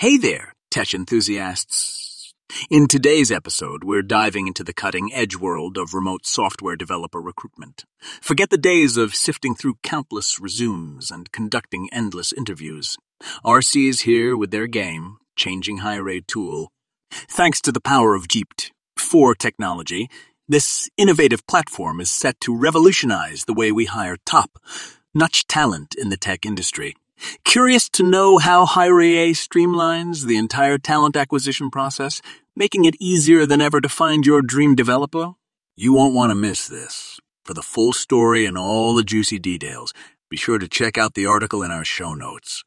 Hey there, tech enthusiasts. In today's episode, we're diving into the cutting edge world of remote software developer recruitment. Forget the days of sifting through countless resumes and conducting endless interviews. Arc is here with their game, changing HireAI tool. Thanks to the power of Jeeped 4 technology, this innovative platform is set to revolutionize the way we hire top, notch talent in the tech industry. Curious to know how HireAI streamlines the entire talent acquisition process, making it easier than ever to find your dream developer? You won't want to miss this. For the full story and all the juicy details, be sure to check out the article in our show notes.